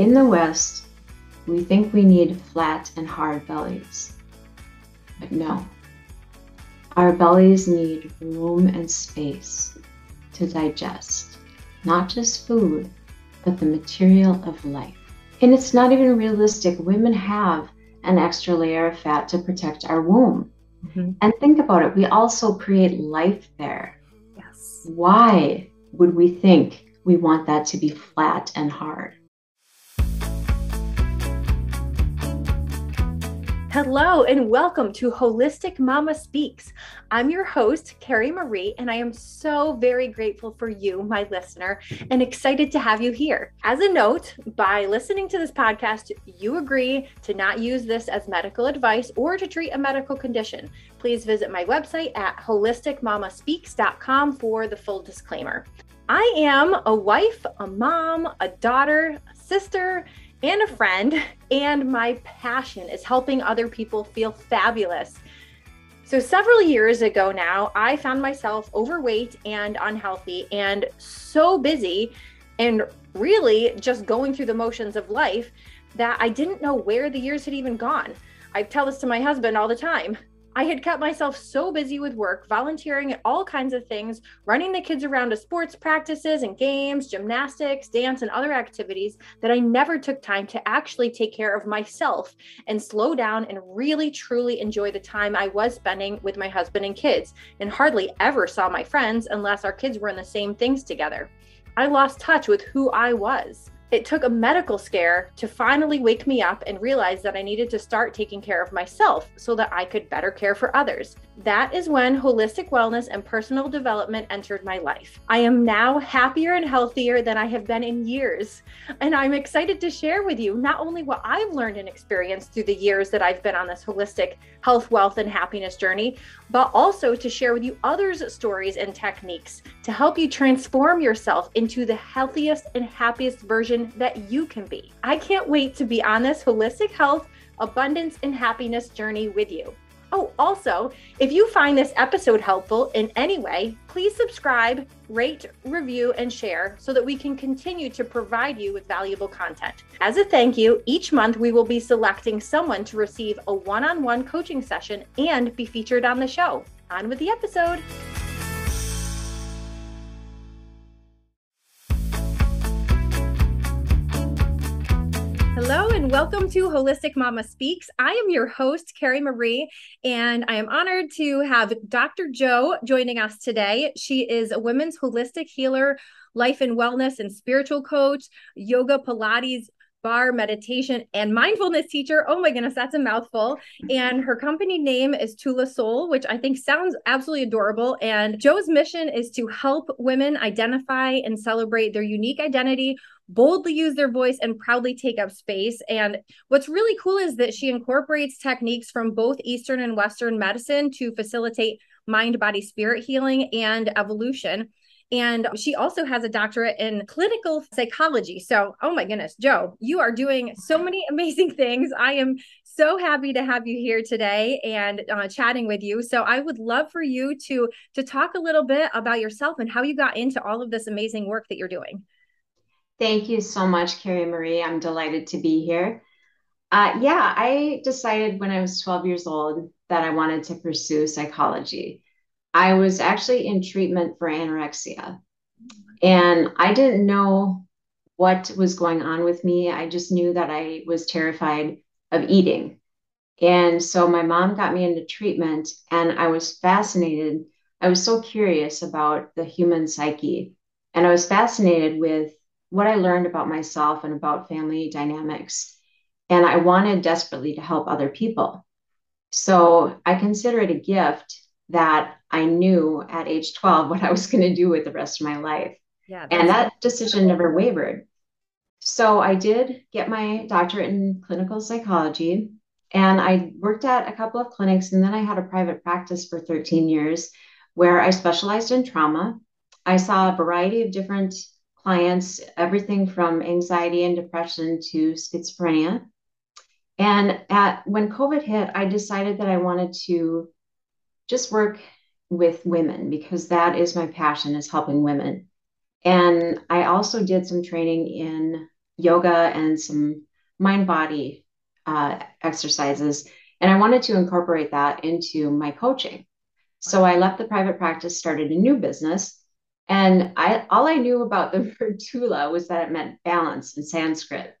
In the West, we think we need flat and hard bellies. But no, our bellies need room and space to digest not just food, but the material of life. And it's not even realistic. Women have an extra layer of fat to protect our womb. Mm-hmm. And think about it, we also create life there. Yes. Why would we think we want that to be flat and hard? Hello and welcome to Holistic Mama Speaks. I'm your host, Carrie Marie, and I am so very grateful for you, my listener, and excited to have you here. As a note, by listening to this podcast, you agree to not use this as medical advice or to treat a medical condition. Please visit my website at holisticmamaspeaks.com for the full disclaimer. I am a wife, a mom, a daughter, a sister, and a friend, and my passion is helping other people feel fabulous. So, several years ago now, I found myself overweight and unhealthy and so busy and really just going through the motions of life that I didn't know where the years had even gone. I tell this to my husband all the time. I had kept myself so busy with work, volunteering at all kinds of things, running the kids around to sports practices and games, gymnastics, dance, and other activities that I never took time to actually take care of myself and slow down and really truly enjoy the time I was spending with my husband and kids, and hardly ever saw my friends unless our kids were in the same things together. I lost touch with who I was. It took a medical scare to finally wake me up and realize that I needed to start taking care of myself so that I could better care for others. That is when holistic wellness and personal development entered my life. I am now happier and healthier than I have been in years. And I'm excited to share with you not only what I've learned and experienced through the years that I've been on this holistic health, wealth, and happiness journey, but also to share with you others' stories and techniques to help you transform yourself into the healthiest and happiest version that you can be. I can't wait to be on this holistic health, abundance, and happiness journey with you. Oh, also, if you find this episode helpful in any way, please subscribe, rate, review, and share so that we can continue to provide you with valuable content. As a thank you, each month we will be selecting someone to receive a one on one coaching session and be featured on the show. On with the episode. Hello and welcome to Holistic Mama Speaks. I am your host, Carrie Marie, and I am honored to have Dr. Jo joining us today. She is a women's holistic healer, life and wellness and spiritual coach, yoga, Pilates, barre meditation and mindfulness teacher. Oh my goodness, that's a mouthful. Mm-hmm. And her company name is Tula Soul, which I think sounds absolutely adorable. And Jo's mission is to help women identify and celebrate their unique identity boldly use their voice and proudly take up space. And what's really cool is that she incorporates techniques from both Eastern and Western medicine to facilitate mind, body, spirit healing and evolution. And she also has a doctorate in clinical psychology. So, oh my goodness, Jo, you are doing so many amazing things. I am so happy to have you here today and uh, chatting with you. So, I would love for you to to talk a little bit about yourself and how you got into all of this amazing work that you're doing. Thank you so much, Carrie Marie. I'm delighted to be here. Uh, yeah, I decided when I was 12 years old that I wanted to pursue psychology. I was actually in treatment for anorexia, and I didn't know what was going on with me. I just knew that I was terrified of eating. And so my mom got me into treatment, and I was fascinated. I was so curious about the human psyche, and I was fascinated with what I learned about myself and about family dynamics. And I wanted desperately to help other people. So I consider it a gift that I knew at age 12 what I was going to do with the rest of my life. Yeah, and that decision never wavered. So I did get my doctorate in clinical psychology and I worked at a couple of clinics and then I had a private practice for 13 years where I specialized in trauma. I saw a variety of different clients everything from anxiety and depression to schizophrenia. And at when COVID hit, I decided that I wanted to just work with women because that is my passion is helping women. And I also did some training in yoga and some mind body uh, exercises. And I wanted to incorporate that into my coaching. So I left the private practice, started a new business. And I all I knew about the word tula was that it meant balance in Sanskrit.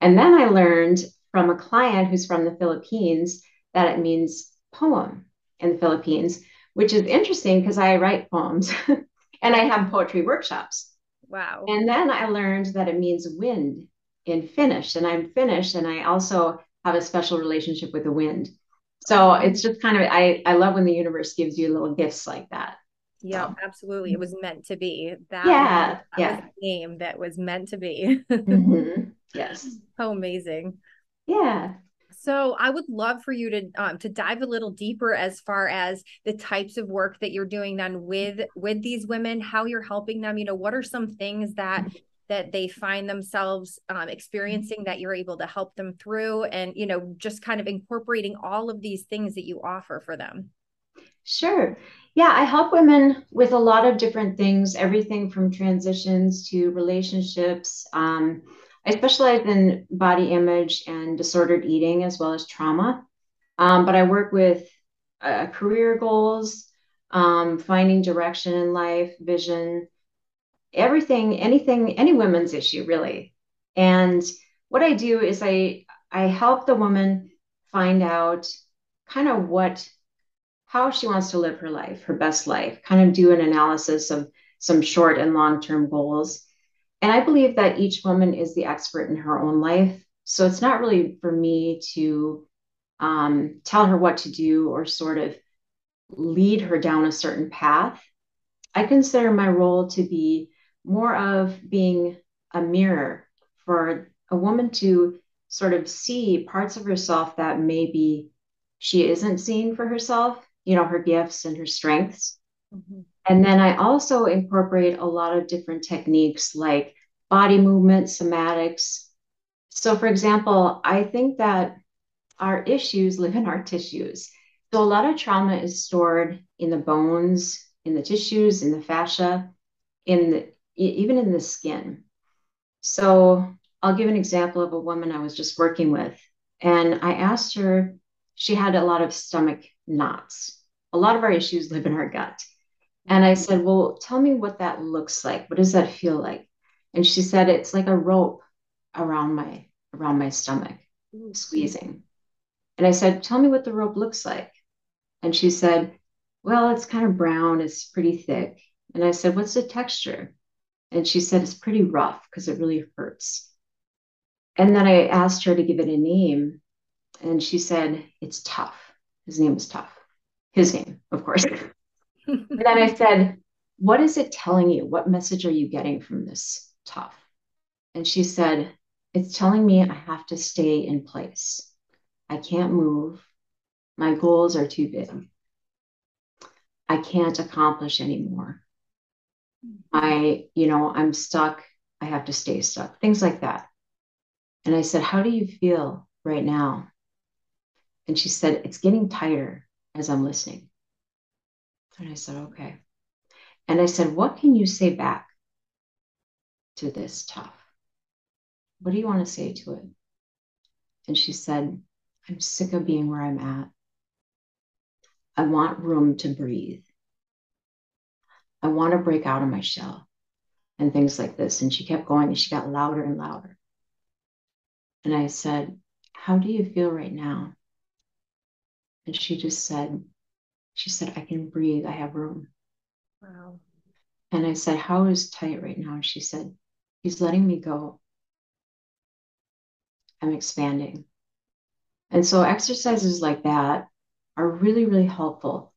And then I learned from a client who's from the Philippines that it means poem in the Philippines, which is interesting because I write poems and I have poetry workshops. Wow. And then I learned that it means wind in Finnish, and I'm Finnish, and I also have a special relationship with the wind. So it's just kind of I I love when the universe gives you little gifts like that. Yeah, so. absolutely. It was meant to be. That yeah, was, that yeah. game that was meant to be. mm-hmm. Yes. How amazing. Yeah. So I would love for you to um, to dive a little deeper as far as the types of work that you're doing then with with these women, how you're helping them. You know, what are some things that that they find themselves um, experiencing that you're able to help them through, and you know, just kind of incorporating all of these things that you offer for them. Sure. Yeah, I help women with a lot of different things, everything from transitions to relationships. Um, I specialize in body image and disordered eating as well as trauma. Um, but I work with uh, career goals, um, finding direction in life, vision, everything, anything, any women's issue really. And what I do is I I help the woman find out kind of what how she wants to live her life, her best life, kind of do an analysis of some short and long term goals and I believe that each woman is the expert in her own life. So it's not really for me to um, tell her what to do or sort of lead her down a certain path. I consider my role to be more of being a mirror for a woman to sort of see parts of herself that maybe she isn't seeing for herself, you know, her gifts and her strengths. Mm-hmm. And then I also incorporate a lot of different techniques like body movement, somatics. So, for example, I think that our issues live in our tissues. So, a lot of trauma is stored in the bones, in the tissues, in the fascia, in the even in the skin. So, I'll give an example of a woman I was just working with, and I asked her, she had a lot of stomach knots. A lot of our issues live in our gut. And I mm-hmm. said, Well, tell me what that looks like. What does that feel like? And she said, It's like a rope around my around my stomach, Ooh. squeezing. And I said, Tell me what the rope looks like. And she said, Well, it's kind of brown, it's pretty thick. And I said, What's the texture? And she said, It's pretty rough because it really hurts. And then I asked her to give it a name. And she said, It's tough. His name is Tough. His name, of course. and then I said, What is it telling you? What message are you getting from this tough? And she said, It's telling me I have to stay in place. I can't move. My goals are too big. I can't accomplish anymore. I, you know, I'm stuck. I have to stay stuck. Things like that. And I said, How do you feel right now? And she said, It's getting tighter as I'm listening. And I said, Okay. And I said, What can you say back to this tough? What do you want to say to it? And she said, I'm sick of being where I'm at. I want room to breathe. I want to break out of my shell and things like this. And she kept going and she got louder and louder. And I said, How do you feel right now? And she just said, She said, I can breathe. I have room. Wow. And I said, How is tight right now? And she said, He's letting me go. I'm expanding. And so exercises like that are really, really helpful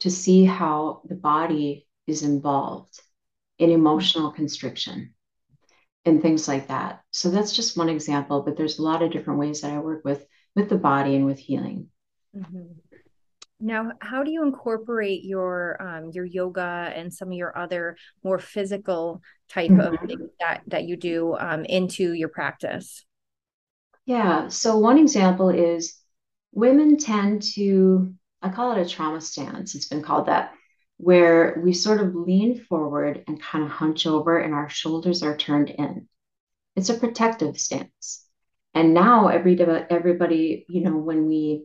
to see how the body is involved in emotional constriction and things like that. So that's just one example, but there's a lot of different ways that I work with with the body and with healing. Mm-hmm. Now, how do you incorporate your um, your yoga and some of your other more physical type mm-hmm. of things that that you do um, into your practice? Yeah. So one example is women tend to I call it a trauma stance. It's been called that, where we sort of lean forward and kind of hunch over, and our shoulders are turned in. it's a protective stance. And now every everybody, you know, when we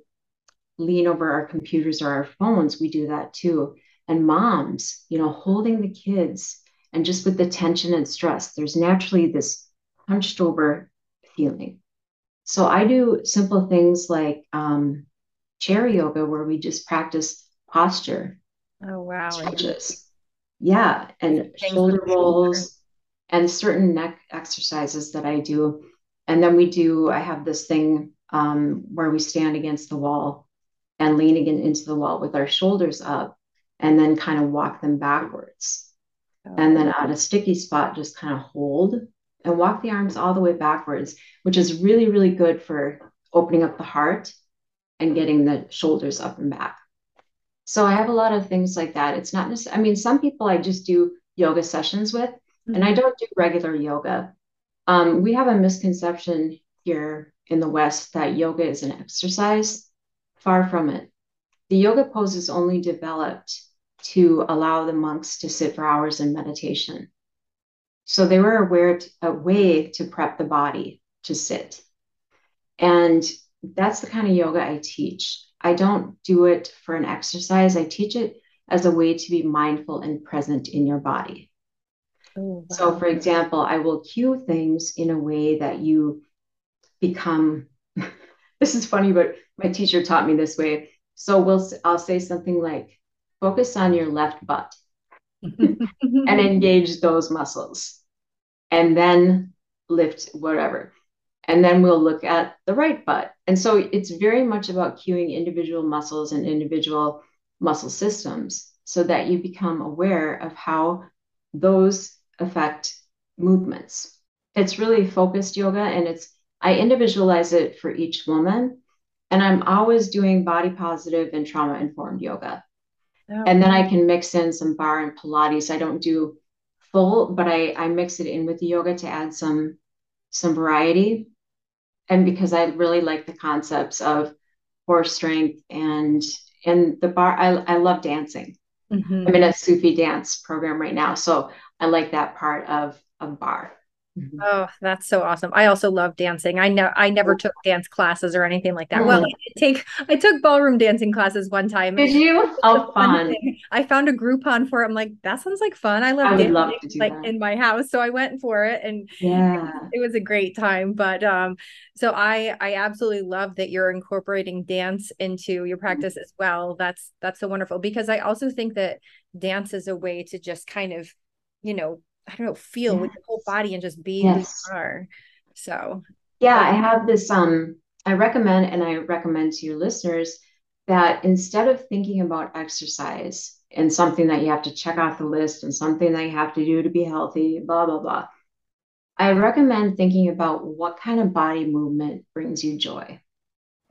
lean over our computers or our phones, we do that too. And moms, you know, holding the kids and just with the tension and stress, there's naturally this hunched over feeling. So I do simple things like um, chair yoga where we just practice posture. Oh, wow. Stretches. Yeah. And shoulder rolls and certain neck exercises that I do. And then we do, I have this thing um, where we stand against the wall and leaning into the wall with our shoulders up and then kind of walk them backwards. Oh. And then at a sticky spot, just kind of hold and walk the arms all the way backwards, which is really, really good for opening up the heart and getting the shoulders up and back. So I have a lot of things like that. It's not necessarily, I mean, some people I just do yoga sessions with, mm-hmm. and I mm-hmm. don't do regular yoga. Um, we have a misconception here in the West that yoga is an exercise. Far from it. The yoga pose is only developed to allow the monks to sit for hours in meditation. So they were aware to, a way to prep the body to sit. And that's the kind of yoga I teach. I don't do it for an exercise. I teach it as a way to be mindful and present in your body. Oh, wow. So, for example, I will cue things in a way that you become. this is funny, but my teacher taught me this way. So we'll I'll say something like, focus on your left butt and engage those muscles, and then lift whatever. And then we'll look at the right butt. And so it's very much about cueing individual muscles and individual muscle systems so that you become aware of how those affect movements. It's really focused yoga and it's I individualize it for each woman and I'm always doing body positive and trauma informed yoga. Oh. And then I can mix in some barre and Pilates. I don't do full, but I, I mix it in with the yoga to add some some variety. And because I really like the concepts of core strength and and the barre, I, I love dancing. Mm-hmm. I'm in a Sufi dance program right now. So I like that part of of barre. Mm-hmm. Oh, that's so awesome. I also love dancing. I know I never took dance classes or anything like that. Mm-hmm. Well, I take I took ballroom dancing classes one time. Did you? Oh, fun. I found a Groupon for it. I'm like, that sounds like fun. I love I dancing love like that. in my house. So I went for it and yeah, it was a great time. But um, so I I absolutely love that you're incorporating dance into your mm-hmm. practice mm-hmm. as well. That's that's so wonderful because I also think that dance is a way to just kind of, you know, I don't know, feel yes. with your whole body and just be yes. who you are. So yeah, I have this um I recommend and I recommend to your listeners that instead of thinking about exercise and something that you have to check off the list and something that you have to do to be healthy, blah blah blah. I recommend thinking about what kind of body movement brings you joy.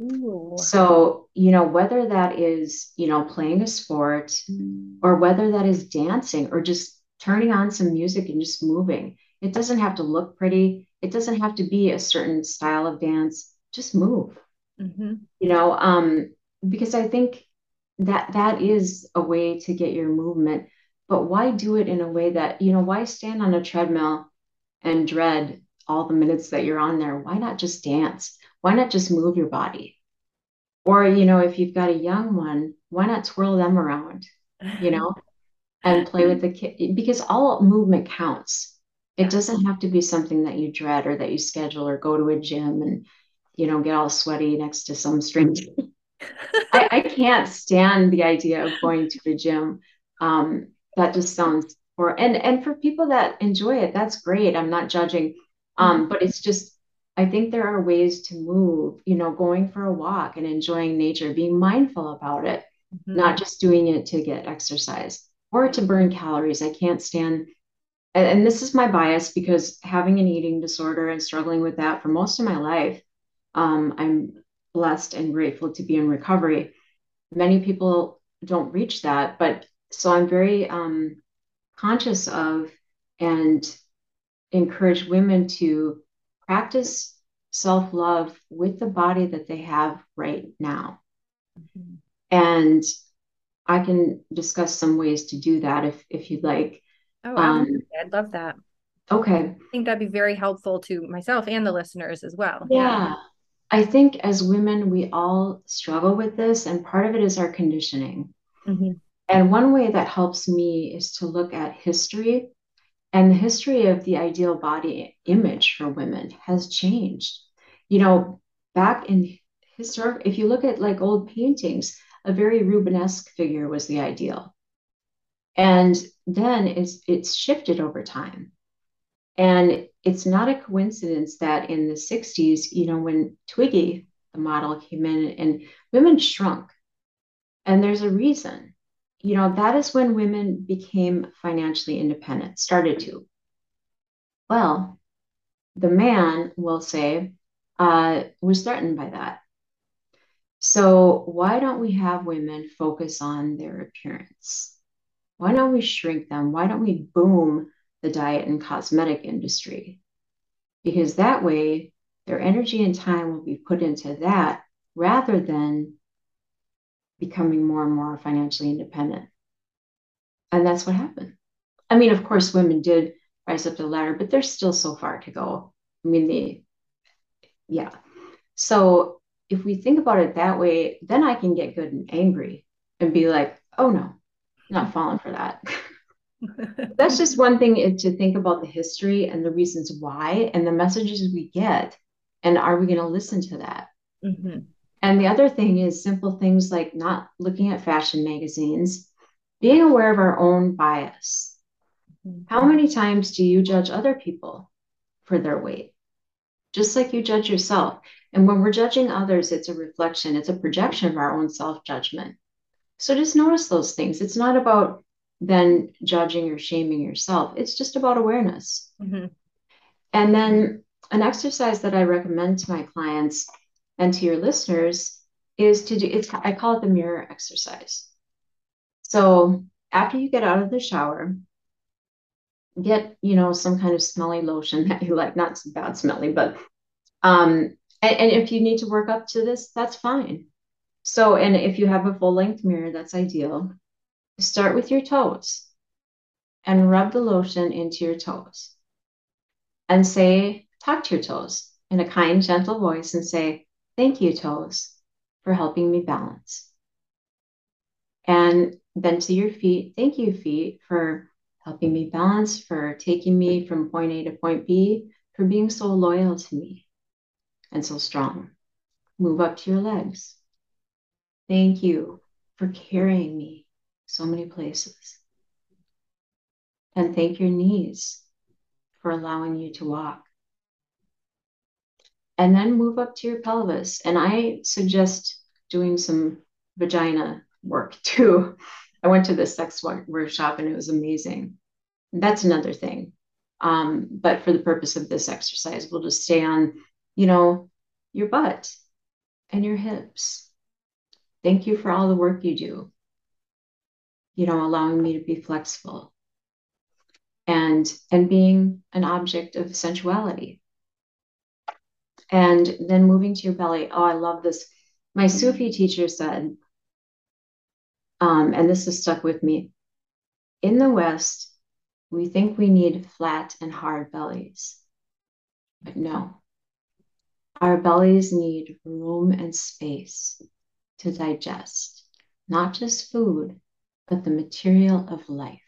Ooh. So, you know, whether that is, you know, playing a sport mm. or whether that is dancing or just turning on some music and just moving. It doesn't have to look pretty. It doesn't have to be a certain style of dance. Just move. Mm-hmm. You know, um, because I think that that is a way to get your movement. But why do it in a way that you know? Why stand on a treadmill and dread all the minutes that you're on there? Why not just dance? Why not just move your body? Or you know, if you've got a young one, why not twirl them around? You know, and play with the kid because all movement counts. It doesn't have to be something that you dread or that you schedule or go to a gym and you know get all sweaty next to some stranger. I, I, can't stand the idea of going to the gym. Um, that just sounds for and and for people that enjoy it, that's great. I'm not judging. Um, mm-hmm. but it's just I think there are ways to move, you know, going for a walk and enjoying nature, being mindful about it, mm-hmm. not just doing it to get exercise or to burn calories. I can't stand, and, and this is my bias because having an eating disorder and struggling with that for most of my life, um, I'm blessed and grateful to be in recovery. Many people don't reach that, but so I'm very um, conscious of and encourage women to practice self love with the body that they have right now. Mm-hmm. And I can discuss some ways to do that if if you'd like. Oh, um, I'd love that. Okay. I think that'd be very helpful to myself and the listeners as well. Yeah. I think as women, we all struggle with this, and part of it is our conditioning. Mm-hmm. And one way that helps me is to look at history. And the history of the ideal body image for women has changed. You know, back in historic, if you look at like old paintings, a very Rubenesque figure was the ideal. And then it's it's shifted over time. And it's not a coincidence that in the 60s, you know, when Twiggy, the model, came in and women shrunk. And there's a reason. You know, that is when women became financially independent, started to. Well, the man will say, uh, was threatened by that. So, why don't we have women focus on their appearance? Why don't we shrink them? Why don't we boom the diet and cosmetic industry? Because that way, their energy and time will be put into that rather than becoming more and more financially independent. And that's what happened. I mean, of course, women did rise up the ladder, but there's still so far to go. I mean, the, yeah. So if we think about it that way, then I can get good and angry and be like, oh no, not falling for that. That's just one thing to think about the history and the reasons why and the messages we get. And are we going to listen to that? Mm-hmm. And the other thing is simple things like not looking at fashion magazines, being aware of our own bias. Mm-hmm. How many times do you judge other people for their weight? Just like you judge yourself. And when we're judging others, it's a reflection, it's a projection of our own self judgment. So just notice those things. It's not about then judging or shaming yourself, it's just about awareness. Mm-hmm. And then an exercise that I recommend to my clients and to your listeners is to do it's I call it the mirror exercise. So after you get out of the shower, get you know some kind of smelly lotion that you like, not bad smelly, but um, and, and if you need to work up to this, that's fine. So, and if you have a full length mirror, that's ideal. Start with your toes and rub the lotion into your toes and say, talk to your toes in a kind, gentle voice and say, Thank you, toes, for helping me balance. And then to your feet, thank you, feet, for helping me balance, for taking me from point A to point B, for being so loyal to me and so strong. Move up to your legs. Thank you for carrying me so many places. And thank your knees for allowing you to walk. And then move up to your pelvis. And I suggest doing some vagina work too. I went to the sex workshop and it was amazing. That's another thing. Um, but for the purpose of this exercise, we'll just stay on, you know, your butt and your hips Thank you for all the work you do. You know, allowing me to be flexible and and being an object of sensuality. And then moving to your belly. Oh, I love this. My Sufi teacher said, um, and this has stuck with me. In the West, we think we need flat and hard bellies. But no, our bellies need room and space to digest not just food, but the material of life.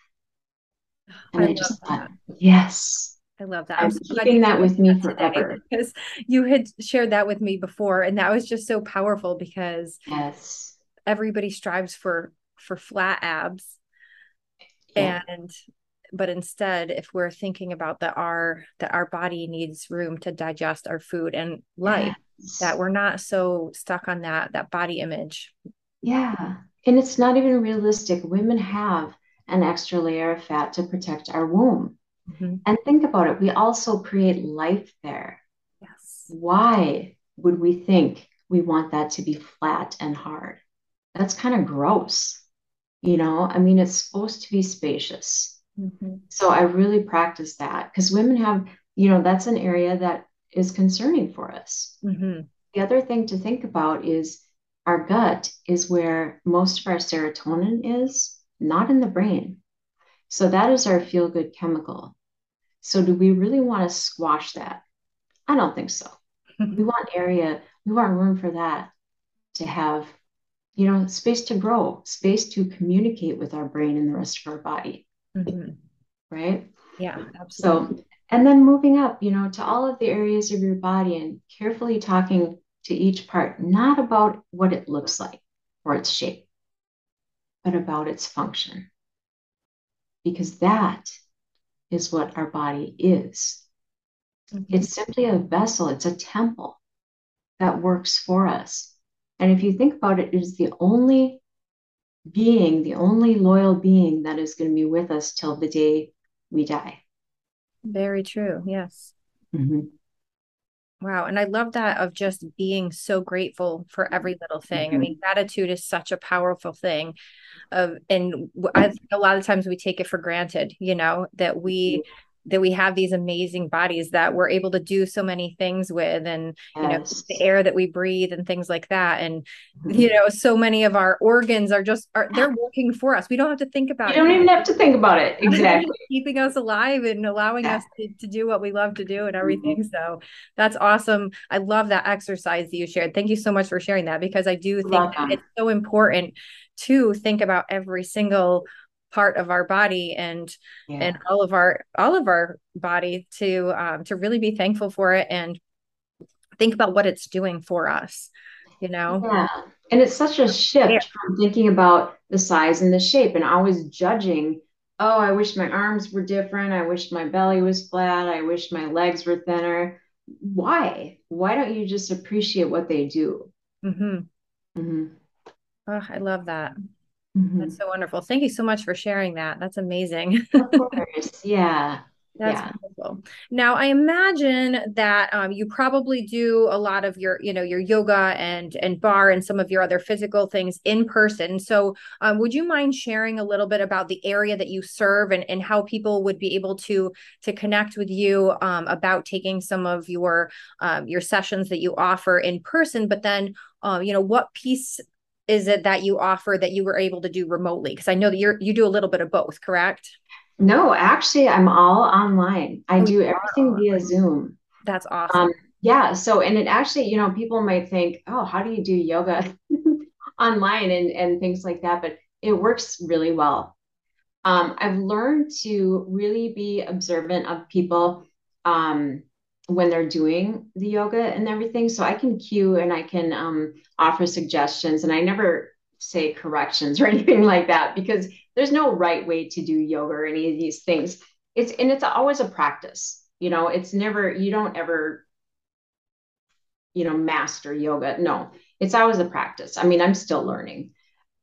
And I, I just thought, that. yes. I love that. I'm, I'm keeping that with me forever. Because you had shared that with me before, and that was just so powerful because yes, everybody strives for for flat abs. Yeah. And but instead if we're thinking about that our that our body needs room to digest our food and life yes. that we're not so stuck on that that body image. Yeah. And it's not even realistic. Women have an extra layer of fat to protect our womb. Mm-hmm. and think about it we also create life there. Yes. Why would we think we want that to be flat and hard? That's kind of gross you know? I mean it's supposed to be spacious Mm-hmm. So I really practice that because women have, you know, that's an area that is concerning for us. Mm-hmm. The other thing to think about is our gut is where most of our serotonin is, not in the brain. So that is our feel good chemical. So, do we really want to squash that? I don't think so. we want area, we want room for that to have, you know, space to grow, space to communicate with our brain and the rest of our body. Mm-hmm. Right? Yeah, absolutely. So, and then moving up, you know, to all of the areas of your body and carefully talking to each part, not about what it looks like or its shape, but about its function. Because that is what our body is. Mm-hmm. It's simply a vessel, it's a temple that works for us. And if you think about it, it is the only being, the only loyal being that is going to be with us till the day we die. Very true. Yes. Mm-hmm. Wow. And I love that of just being so grateful for every little thing. Mm-hmm. I mean, gratitude is such a powerful thing. Of, and I think a lot of times we take it for granted, you know, that we that we have these amazing bodies that we're able to do so many things with and yes. you know the air that we breathe and things like that. And mm-hmm. you know so many of our organs are just are they're working for us. We don't have to think about you it. don't even have to think about it. Exactly. keeping us alive and allowing yeah. us to, to do what we love to do and everything. Mm-hmm. so that's awesome. I love that exercise that you shared. Thank you so much for sharing that because i do think it's so important to think about every single part of our body and yeah. and all of our all of our body to um, to really be thankful for it and think about what it's doing for us you know yeah and it's such a shift yeah. from thinking about the size and the shape and always judging oh i wish my arms were different i wish my belly was flat i wish my legs were thinner why why don't you just appreciate what they do mm-hmm. Mm-hmm. Oh, i love that Mm-hmm. That's so wonderful. Thank you so much for sharing that. That's amazing. of course. Yeah. That's yeah. wonderful. Now, I imagine that um, you probably do a lot of your, you know, your yoga and and barre and some of your other physical things in person. So, um, would you mind sharing a little bit about the area that you serve and and how people would be able to to connect with you um, about taking some of your um, your sessions that you offer in person, but then, uh, you know, what piece is it that you offer that you were able to do remotely? Because I know that you're you do a little bit of both, correct? No, actually, I'm all online. I oh, do everything via Zoom. That's awesome. Um, yeah. So, and it actually, you know, people might think, oh, how do you do yoga online and and things like that? But it works really well. Um, I've learned to really be observant of people. Um, when they're doing the yoga and everything. So I can cue and I can um, offer suggestions, and I never say corrections or anything like that because there's no right way to do yoga or any of these things. It's and it's always a practice. You know, it's never you don't ever you know master yoga. No, it's always a practice. I mean, I'm still learning,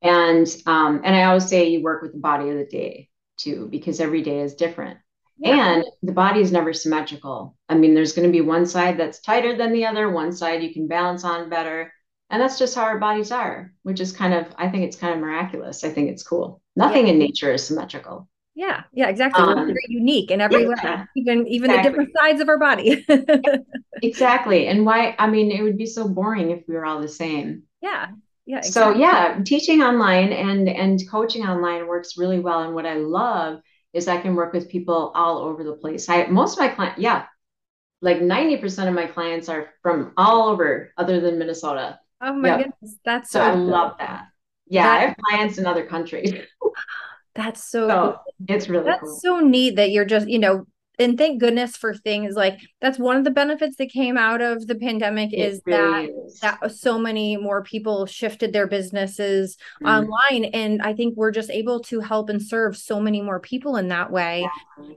and um, and I always say you work with the body of the day too because every day is different. And the body is never symmetrical. I mean, there's going to be one side that's tighter than the other, one side you can balance on better. And that's just how our bodies are, which is kind of, I think it's kind of miraculous. I think it's cool. Nothing yeah. in nature is symmetrical. Yeah, yeah, exactly. Um, We're very unique in every yeah, way, even even exactly. the different sides of our body. exactly. And why I mean it would be so boring if we were all the same. Yeah. Yeah. Exactly. So yeah, teaching online and and coaching online works really well. And what I love is I can work with people all over the place. I most of my clients, yeah, like 90% of my clients are from all over other than Minnesota. Oh my yep. goodness. That's so, so I love that. Yeah, that, I have clients in other countries. that's so, so cool. it's really that's cool. so neat that you're just, you know, and thank goodness for things like that's one of the benefits that came out of the pandemic it is really that is. that so many more people shifted their businesses mm. online and i think we're just able to help and serve so many more people in that way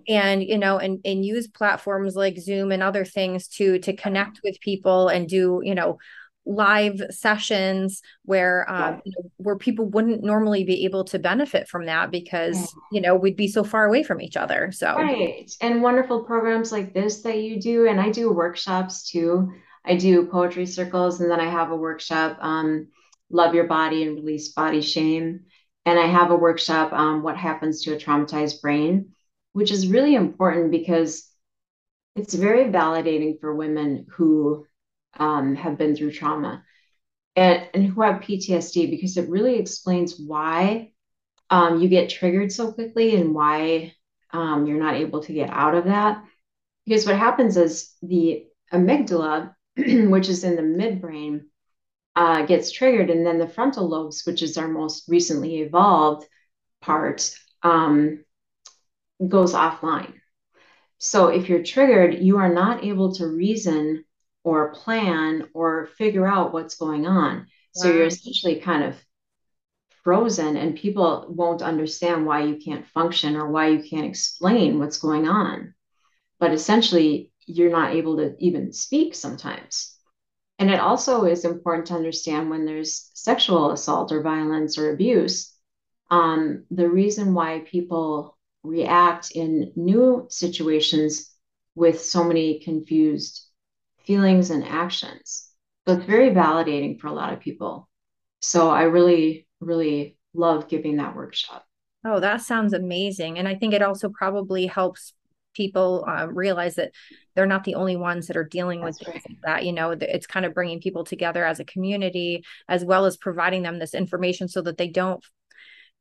yeah. and you know and and use platforms like zoom and other things to to connect with people and do you know live sessions where um, you know, where people wouldn't normally be able to benefit from that because yeah. you know we'd be so far away from each other so. Right and wonderful programs like this that you do and i do workshops too. I do poetry circles and then i have a workshop um, love your body and release body shame and i have a workshop um, what happens to a traumatized brain which is really important because it's very validating for women who um, have been through trauma and, and who have PTSD because it really explains why um, you get triggered so quickly and why um, you're not able to get out of that. because what happens is the amygdala, which is in the midbrain, uh, gets triggered, and then the frontal lobes, which is our most recently evolved part, um, goes offline. So if you're triggered, you are not able to reason or plan or figure out what's going on. Wow. So you're essentially kind of frozen, and people won't understand why you can't function or why you can't explain what's going on. But essentially, you're not able to even speak sometimes. And it also is important to understand when there's sexual assault or violence or abuse, um, the reason why people react in new situations with so many confused feelings and actions. So it's very validating for a lot of people. So I really, really love giving that workshop. Oh, that sounds amazing. And I think it also probably helps people uh, realize that they're not the only ones that are dealing That's with right. that you know it's kind of bringing people together as a community as well as providing them this information so that they don't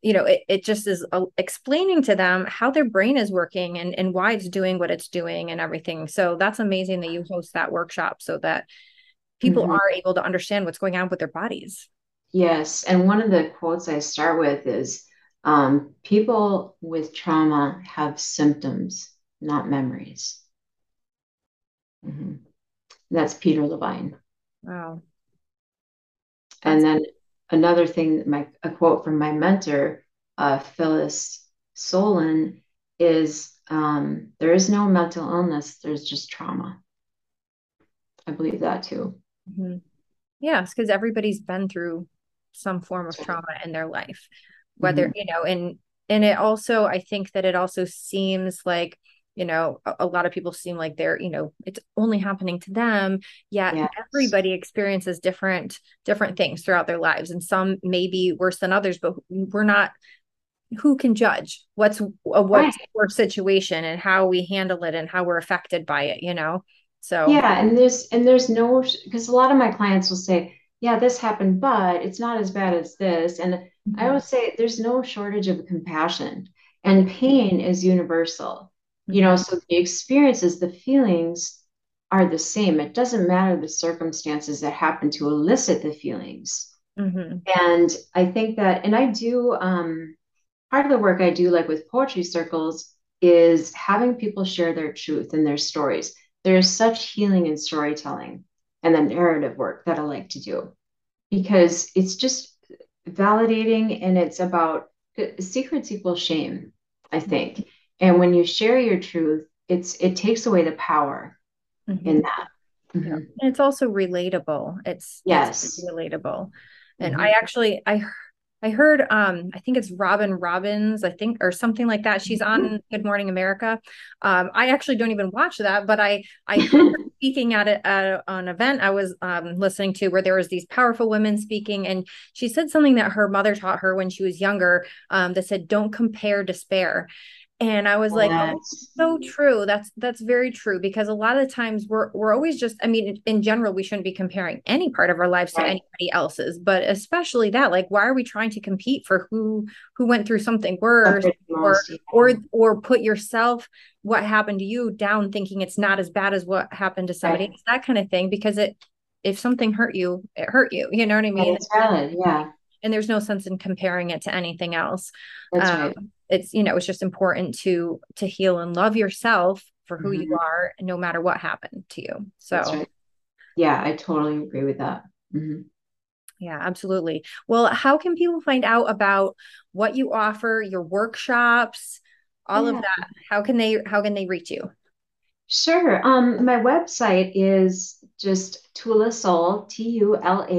you know it, it just is uh, explaining to them how their brain is working and, and why it's doing what it's doing and everything so that's amazing that you host that workshop so that people mm-hmm. are able to understand what's going on with their bodies yes and one of the quotes i start with is um, people with trauma have symptoms not memories Mm-hmm. That's Peter Levine. Wow. And then another thing, my a quote from my mentor, uh, Phyllis Solon, is um, there is no mental illness, there's just trauma. I believe that too. Mm-hmm. Yes, because everybody's been through some form of trauma in their life, whether, mm-hmm. you know, and and it also, I think that it also seems like you know a, a, lot of people seem like they're you know it's only happening to them yet yes. everybody experiences different different things throughout their lives and some may be worse than others but we're not who can judge what's a what's right. situation and how we handle it and how we're affected by it you know so yeah and there's and there's no because a lot of my clients will say yeah this happened but it's not as bad as this and mm-hmm. i always say there's no shortage of compassion and pain is universal you know so the experiences the feelings are the same. It doesn't matter the circumstances that happen to elicit the feelings. Mm-hmm. and i think that and i do um part of the work i do like with poetry circles is having people share their truth and their stories. There's such healing in storytelling and the narrative work that i like to do because it's just validating and it's about secrets equal shame i think and when you share your truth it's it takes away the power mm-hmm. in that. Mm-hmm. and it's also relatable. It's yes. it's relatable. And mm-hmm. i actually i i heard um i think it's robin robbins i think or something like that. She's on mm-hmm. good morning america. Um i actually don't even watch that but i i heard speaking at, a, at an event i was um listening to where there was these powerful women speaking. And she said something that her mother taught her when she was younger um that said don't compare despair and i was like oh, so true. That's that's very true. Because a lot of times we're we're always just i mean in general we shouldn't be comparing any part of our lives right. to anybody else's but especially that like why are we trying to compete for who who went through something worse or or or put yourself what happened to you down thinking it's not as bad as what happened to somebody right. that kind of thing because it if something hurt you it hurt you you know what i mean? it's valid yeah. And there's no sense in comparing it to anything else. That's um, right it's you know it's just important to to heal and love yourself for who mm-hmm. you are no matter what happened to you so right. yeah i totally agree with that mm-hmm. yeah absolutely well how can people find out about what you offer your workshops all yeah. of that how can they how can they reach you sure um my website is just tulasoul, t-u-l-a-s-o-u-l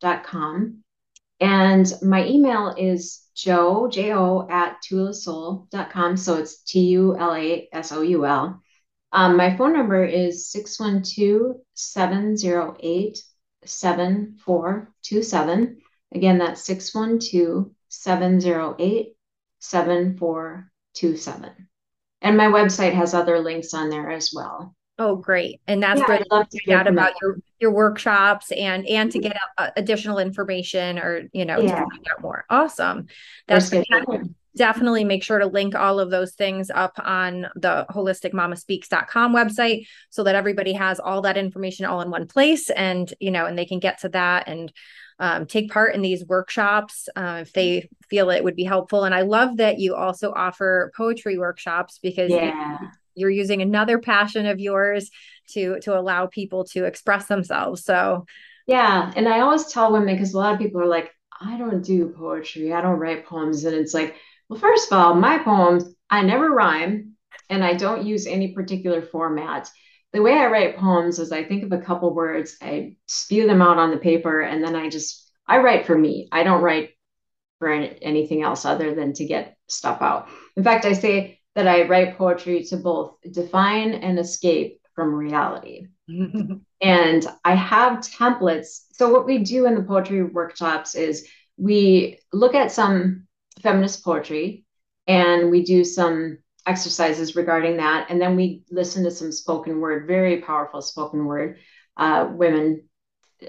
dot com and my email is jo, J-O, at tulasoul.com. So it's T-U-L-A-S-O-U-L. Um, my phone number is 612-708-7427. Again, that's 612-708-7427. And my website has other links on there as well. Oh, great! And that's yeah, where they find out about your your workshops and and to get uh, additional information or you know yeah. to find out more. Awesome. That's definitely make sure to link all of those things up on the holisticmamaspeaks.com website so that everybody has all that information all in one place and you know and they can get to that and um, take part in these workshops uh, if they feel it would be helpful and i love that you also offer poetry workshops because yeah. you're using another passion of yours to to allow people to express themselves so yeah and i always tell women because a lot of people are like I don't do poetry. I don't write poems. And it's like, well, first of all, my poems, I never rhyme and I don't use any particular format. The way I write poems is I think of a couple words, I spew them out on the paper, and then I just, I write for me. I don't write for anything else other than to get stuff out. In fact, I say that I write poetry to both define and escape from reality. and I have templates. So, what we do in the poetry workshops is we look at some feminist poetry and we do some exercises regarding that. And then we listen to some spoken word, very powerful spoken word, uh, women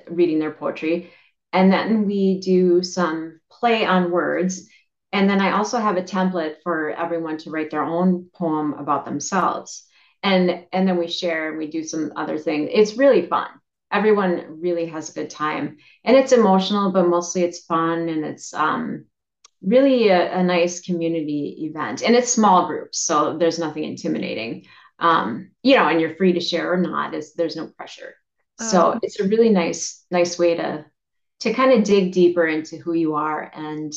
reading their poetry. And then we do some play on words. And then I also have a template for everyone to write their own poem about themselves and and then we share and we do some other things it's really fun. Everyone really has a good time. And it's emotional but mostly it's fun and it's um, really a, a, nice community event. And it's small groups so there's nothing intimidating. Um, you know and you're free to share or not is there's no pressure. Oh. so it's a really nice nice way to to kind of dig deeper into who you are and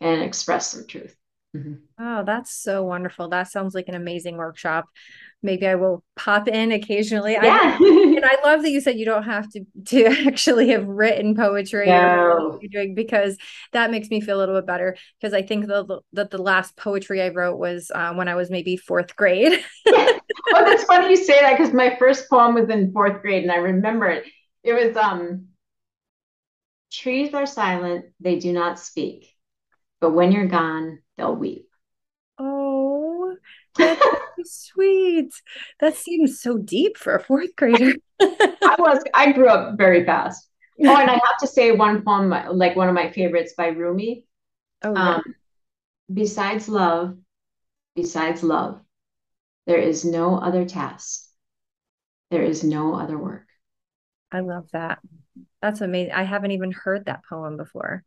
and express some truth mm-hmm. oh that's so wonderful that sounds like an amazing workshop maybe I will pop in occasionally. Yeah. I, and I love that you said you don't have to to actually have written poetry no. you're doing because that makes me feel a little bit better because I think the, that the last poetry I wrote was uh, when I was maybe fourth grade. yeah. Oh, that's funny you say that because my first poem was in fourth grade and I remember it. It was um trees are silent, they do not speak, but when you're gone, they'll weep. Oh, that's sweet. That seems so deep for a fourth grader. I was, I grew up very fast. Oh, and I have to say one poem, like one of my favorites by Rumi. Oh, yeah. um, besides love, besides love, there is no other task. There is no other work. I love that. That's amazing. I haven't even heard that poem before.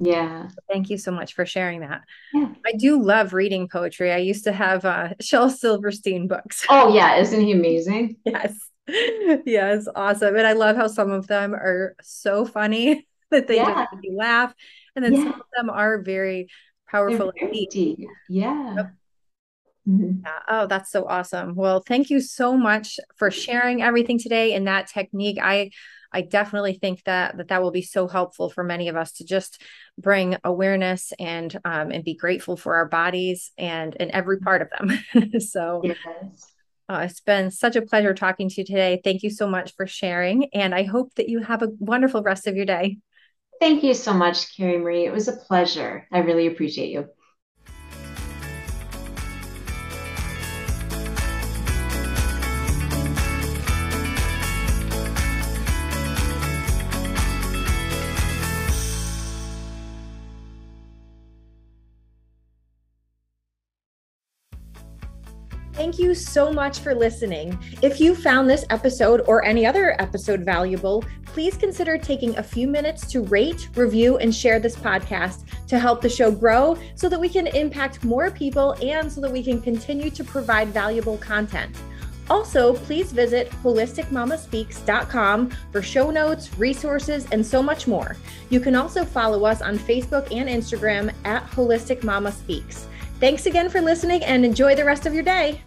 Yeah. Thank you so much for sharing that. Yeah. I do love reading poetry. I used to have uh, Shel Silverstein books. Oh, yeah. Isn't he amazing? yes. Yes. Awesome. And I love how some of them are so funny that they yeah. just make you laugh. And then yeah. some of them are very powerful. Very deep. Yeah. Yep. Mm-hmm. Yeah. Oh, that's so awesome. Well, thank you so much for sharing everything today and that technique. I I definitely think that that that will be so helpful for many of us to just bring awareness and um, and be grateful for our bodies and in every part of them. so. Yes. Uh, it's been such a pleasure talking to you today. Thank you so much for sharing. And I hope that you have a wonderful rest of your day. Thank you so much, Carrie Marie. It was a pleasure. I really appreciate you. Thank you so much for listening. If you found this episode or any other episode valuable, please consider taking a few minutes to rate, review, and share this podcast to help the show grow so that we can impact more people and so that we can continue to provide valuable content. Also, please visit holisticmamaspeaks.com for show notes, resources, and so much more. You can also follow us on Facebook and Instagram at Holistic Mama Speaks. Thanks again for listening and enjoy the rest of your day.